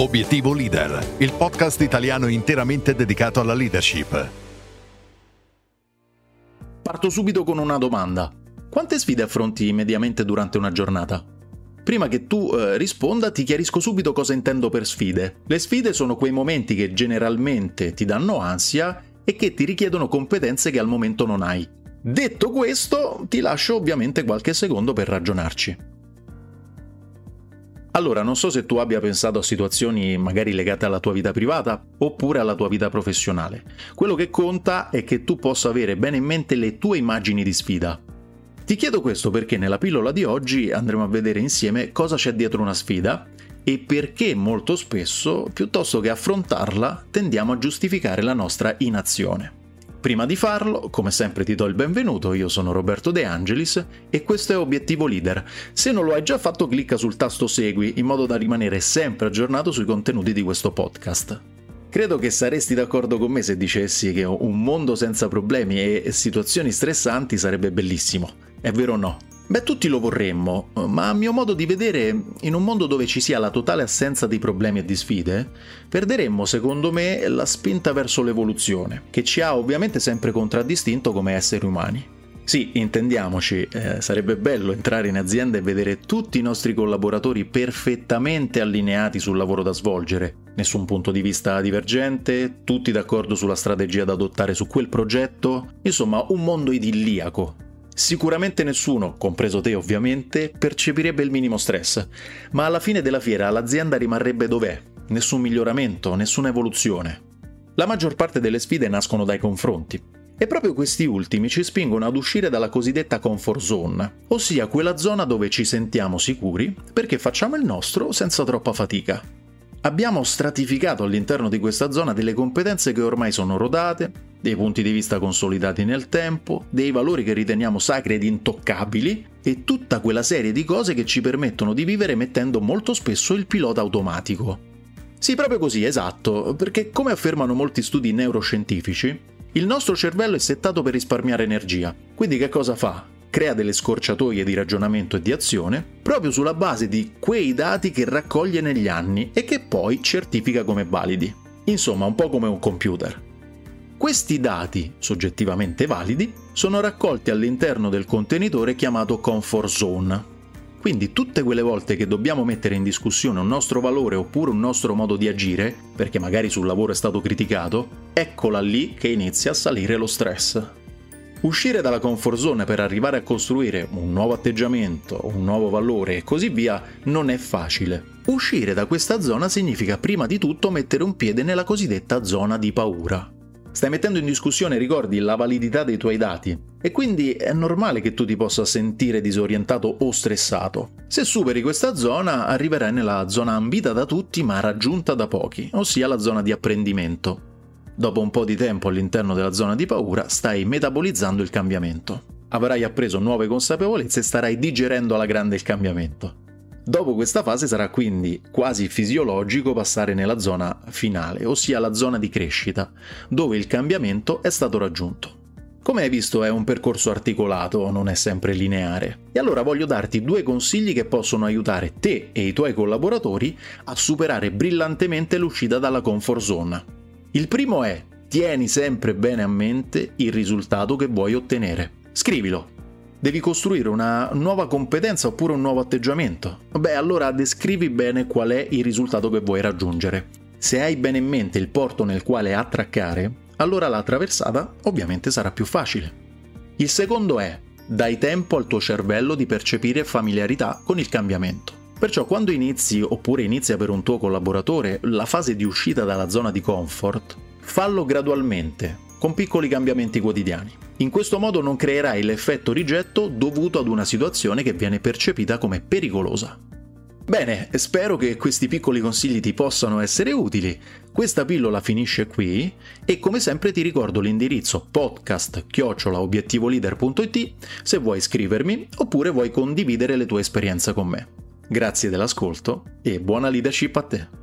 Obiettivo Leader, il podcast italiano interamente dedicato alla leadership. Parto subito con una domanda. Quante sfide affronti mediamente durante una giornata? Prima che tu eh, risponda ti chiarisco subito cosa intendo per sfide. Le sfide sono quei momenti che generalmente ti danno ansia e che ti richiedono competenze che al momento non hai. Detto questo, ti lascio ovviamente qualche secondo per ragionarci. Allora, non so se tu abbia pensato a situazioni magari legate alla tua vita privata oppure alla tua vita professionale. Quello che conta è che tu possa avere bene in mente le tue immagini di sfida. Ti chiedo questo perché nella pillola di oggi andremo a vedere insieme cosa c'è dietro una sfida e perché molto spesso, piuttosto che affrontarla, tendiamo a giustificare la nostra inazione. Prima di farlo, come sempre ti do il benvenuto, io sono Roberto De Angelis e questo è Obiettivo Leader. Se non lo hai già fatto clicca sul tasto segui in modo da rimanere sempre aggiornato sui contenuti di questo podcast. Credo che saresti d'accordo con me se dicessi che un mondo senza problemi e situazioni stressanti sarebbe bellissimo. È vero o no? Beh, tutti lo vorremmo, ma a mio modo di vedere, in un mondo dove ci sia la totale assenza di problemi e di sfide, perderemmo, secondo me, la spinta verso l'evoluzione, che ci ha ovviamente sempre contraddistinto come esseri umani. Sì, intendiamoci, eh, sarebbe bello entrare in azienda e vedere tutti i nostri collaboratori perfettamente allineati sul lavoro da svolgere, nessun punto di vista divergente, tutti d'accordo sulla strategia da adottare su quel progetto, insomma un mondo idilliaco, Sicuramente nessuno, compreso te ovviamente, percepirebbe il minimo stress, ma alla fine della fiera l'azienda rimarrebbe dov'è, nessun miglioramento, nessuna evoluzione. La maggior parte delle sfide nascono dai confronti, e proprio questi ultimi ci spingono ad uscire dalla cosiddetta comfort zone, ossia quella zona dove ci sentiamo sicuri perché facciamo il nostro senza troppa fatica. Abbiamo stratificato all'interno di questa zona delle competenze che ormai sono rodate, dei punti di vista consolidati nel tempo, dei valori che riteniamo sacri ed intoccabili e tutta quella serie di cose che ci permettono di vivere mettendo molto spesso il pilota automatico. Sì, proprio così, esatto, perché come affermano molti studi neuroscientifici, il nostro cervello è settato per risparmiare energia. Quindi che cosa fa? crea delle scorciatoie di ragionamento e di azione proprio sulla base di quei dati che raccoglie negli anni e che poi certifica come validi. Insomma, un po' come un computer. Questi dati, soggettivamente validi, sono raccolti all'interno del contenitore chiamato comfort zone. Quindi tutte quelle volte che dobbiamo mettere in discussione un nostro valore oppure un nostro modo di agire, perché magari sul lavoro è stato criticato, eccola lì che inizia a salire lo stress. Uscire dalla comfort zone per arrivare a costruire un nuovo atteggiamento, un nuovo valore e così via non è facile. Uscire da questa zona significa prima di tutto mettere un piede nella cosiddetta zona di paura. Stai mettendo in discussione, ricordi, la validità dei tuoi dati e quindi è normale che tu ti possa sentire disorientato o stressato. Se superi questa zona arriverai nella zona ambita da tutti ma raggiunta da pochi, ossia la zona di apprendimento. Dopo un po' di tempo all'interno della zona di paura stai metabolizzando il cambiamento. Avrai appreso nuove consapevolezze e starai digerendo alla grande il cambiamento. Dopo questa fase sarà quindi quasi fisiologico passare nella zona finale, ossia la zona di crescita, dove il cambiamento è stato raggiunto. Come hai visto è un percorso articolato, non è sempre lineare. E allora voglio darti due consigli che possono aiutare te e i tuoi collaboratori a superare brillantemente l'uscita dalla comfort zone. Il primo è tieni sempre bene a mente il risultato che vuoi ottenere. Scrivilo. Devi costruire una nuova competenza oppure un nuovo atteggiamento. Beh, allora descrivi bene qual è il risultato che vuoi raggiungere. Se hai bene in mente il porto nel quale attraccare, allora la traversata ovviamente sarà più facile. Il secondo è dai tempo al tuo cervello di percepire familiarità con il cambiamento. Perciò quando inizi oppure inizia per un tuo collaboratore la fase di uscita dalla zona di comfort, fallo gradualmente, con piccoli cambiamenti quotidiani. In questo modo non creerai l'effetto rigetto dovuto ad una situazione che viene percepita come pericolosa. Bene, spero che questi piccoli consigli ti possano essere utili. Questa pillola finisce qui e come sempre ti ricordo l'indirizzo podcast-obiettivoleader.it se vuoi scrivermi oppure vuoi condividere le tue esperienze con me. Grazie dell'ascolto e buona leadership a te.